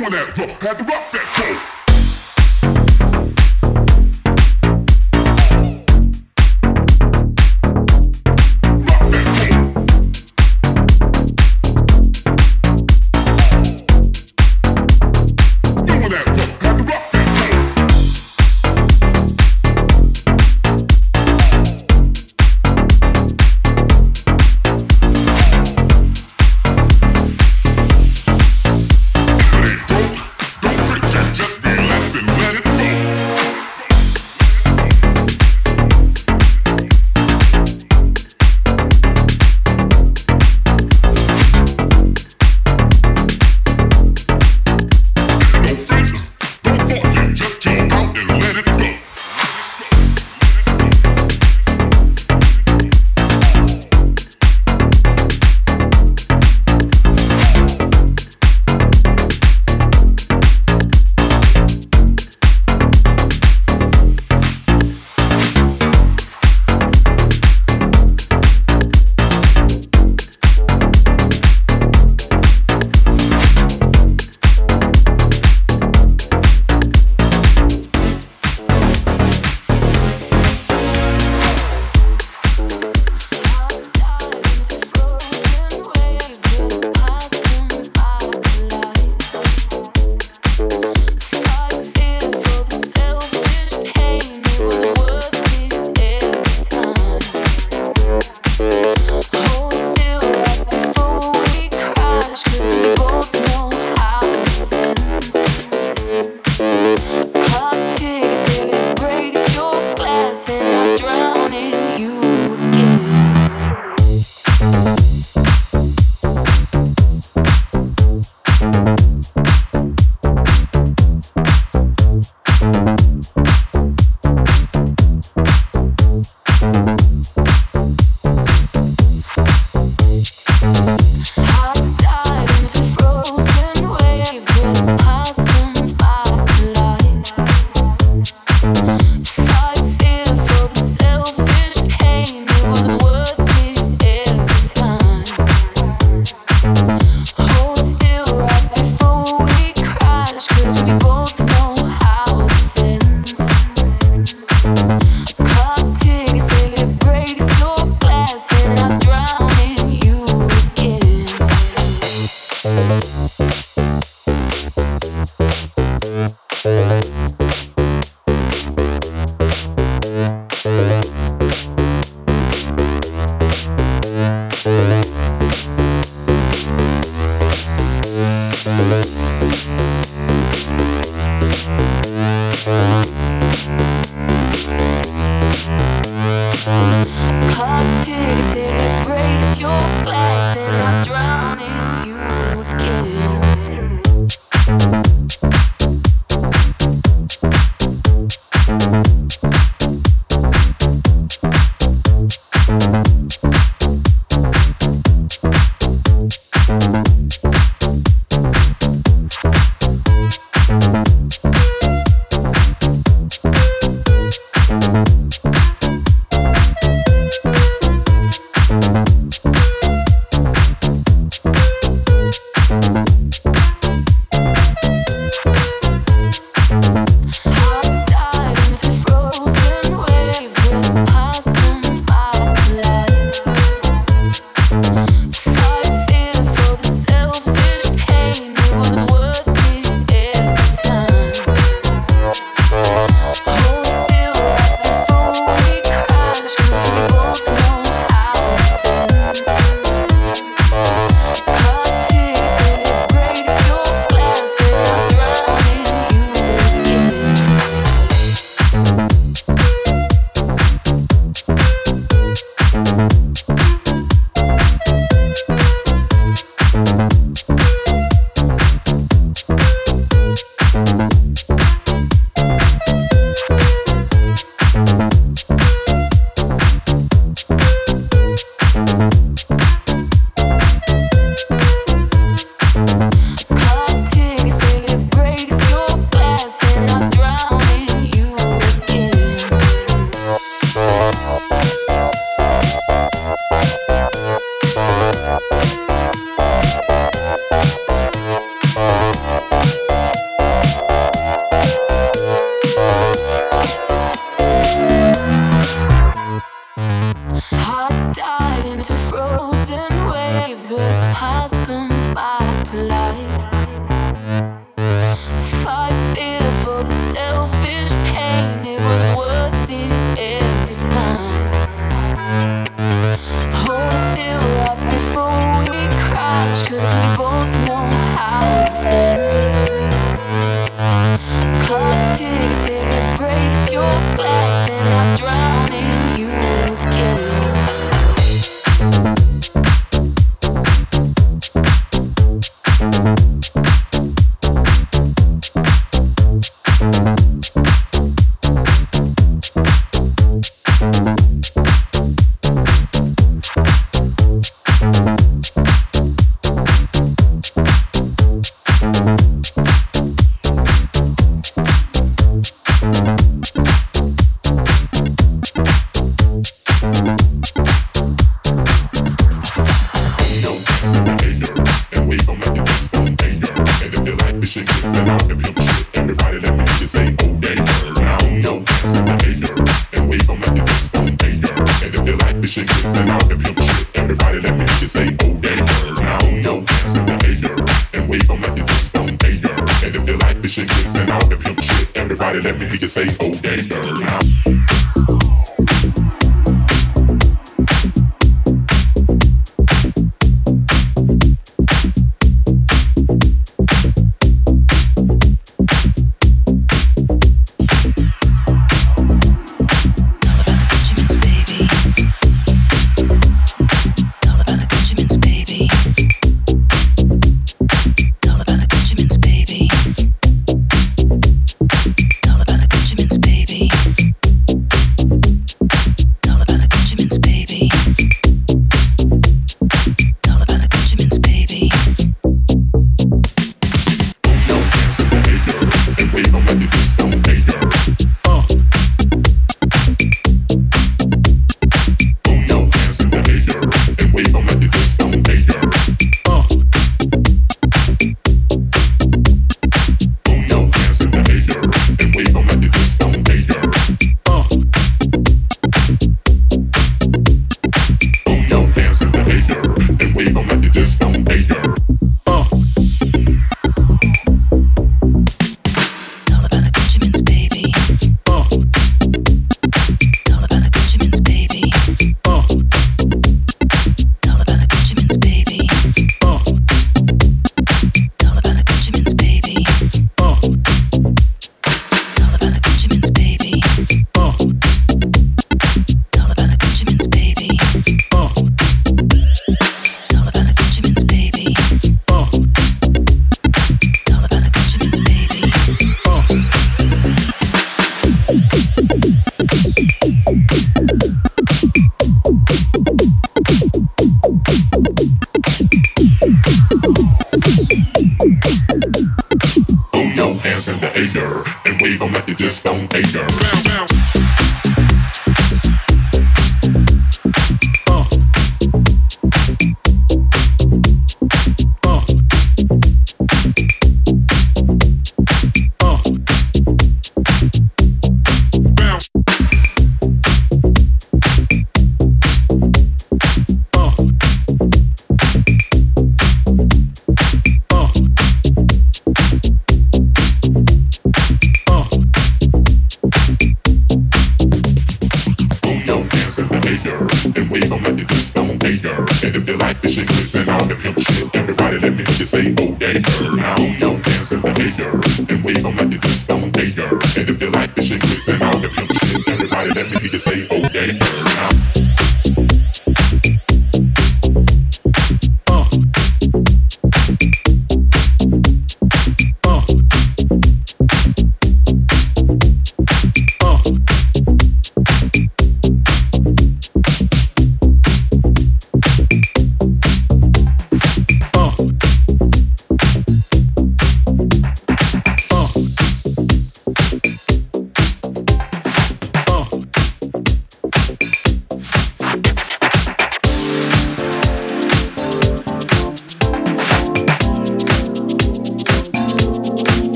ruin that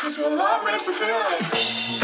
Cause your love makes me feel like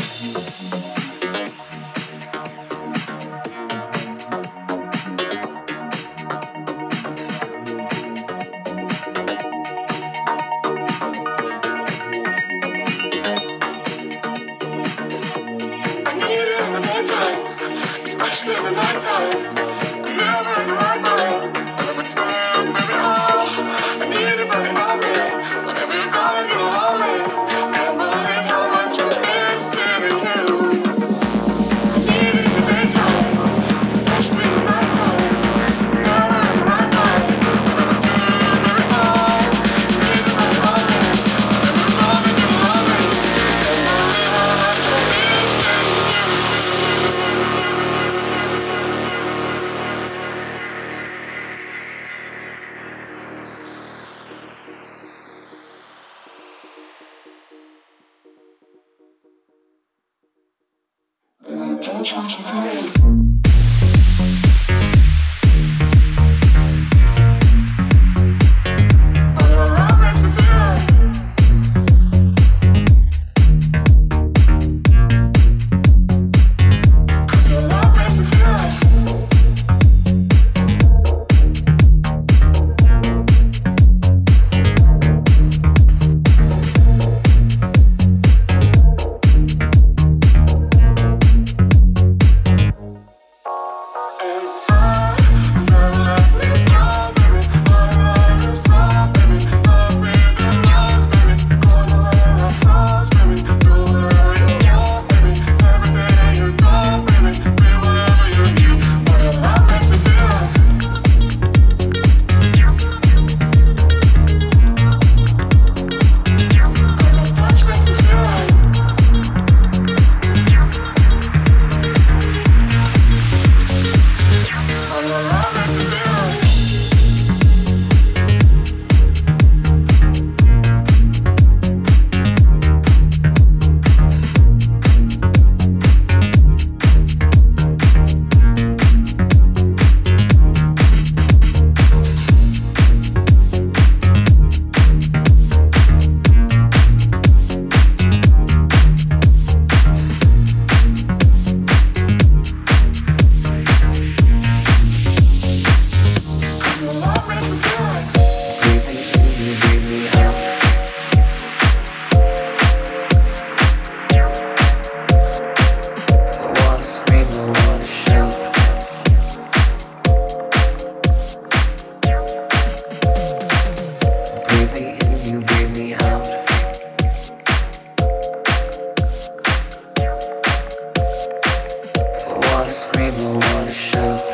wanna shout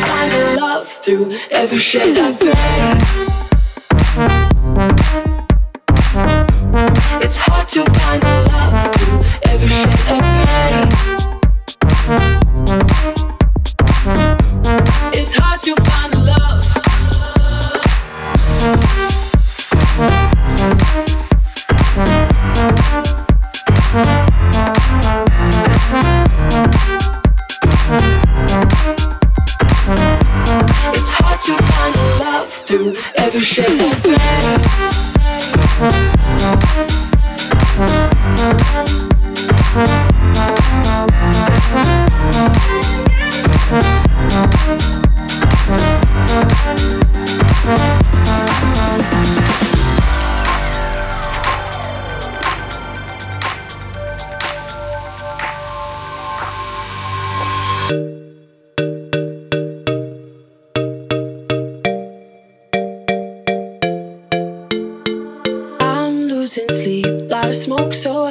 through every shade of gray. It's hard to find the love through every shade of gray.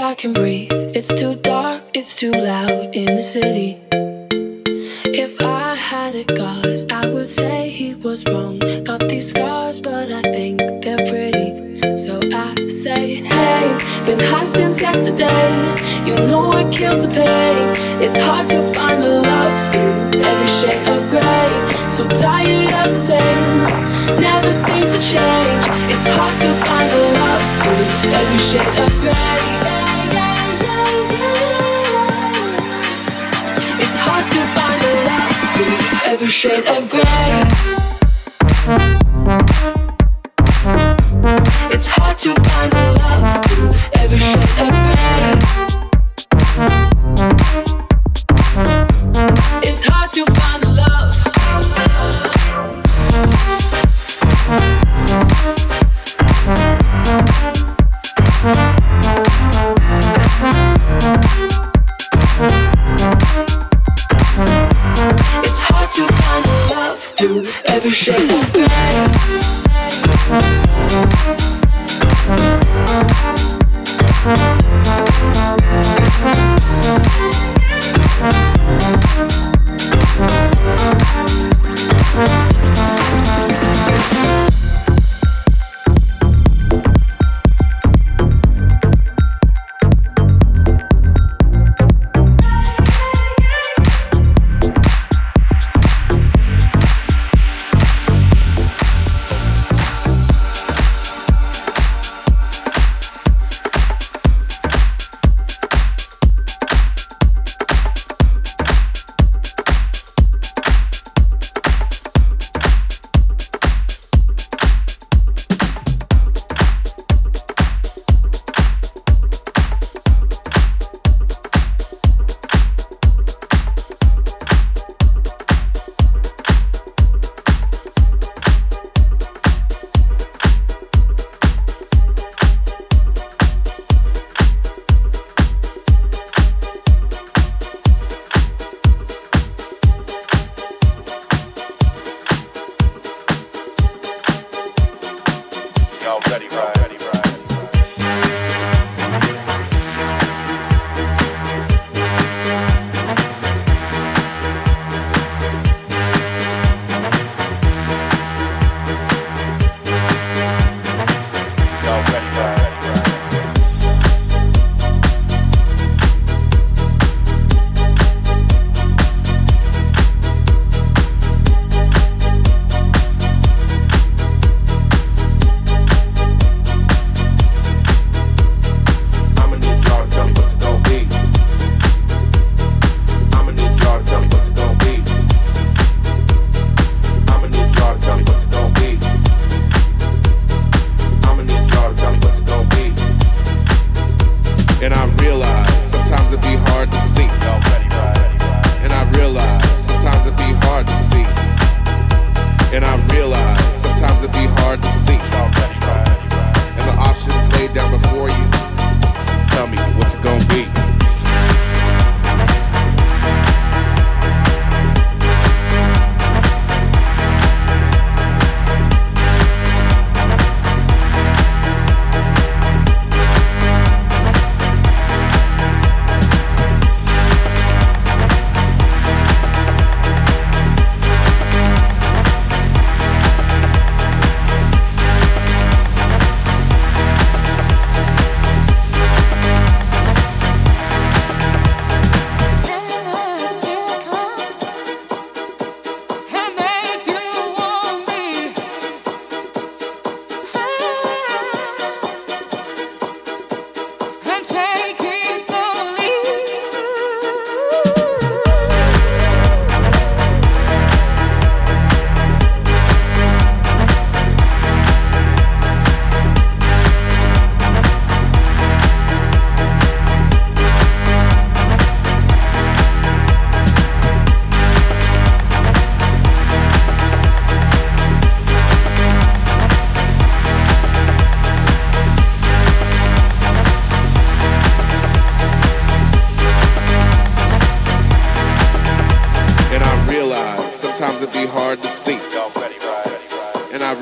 I can breathe. It's too dark, it's too loud in the city. If I had a god, I would say he was wrong. Got these scars, but I think they're pretty. So I say, hey, been high since yesterday. You know it kills the pain. It's hard to find the love through every shade of gray. So tired of the same, never seems to change. It's hard to find the love through every shade of gray. Every shade of gray. It's hard to find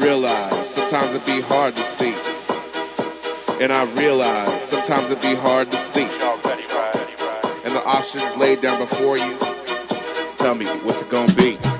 realize sometimes it be hard to see. And I realize sometimes it be hard to see. And the options laid down before you. Tell me, what's it gonna be?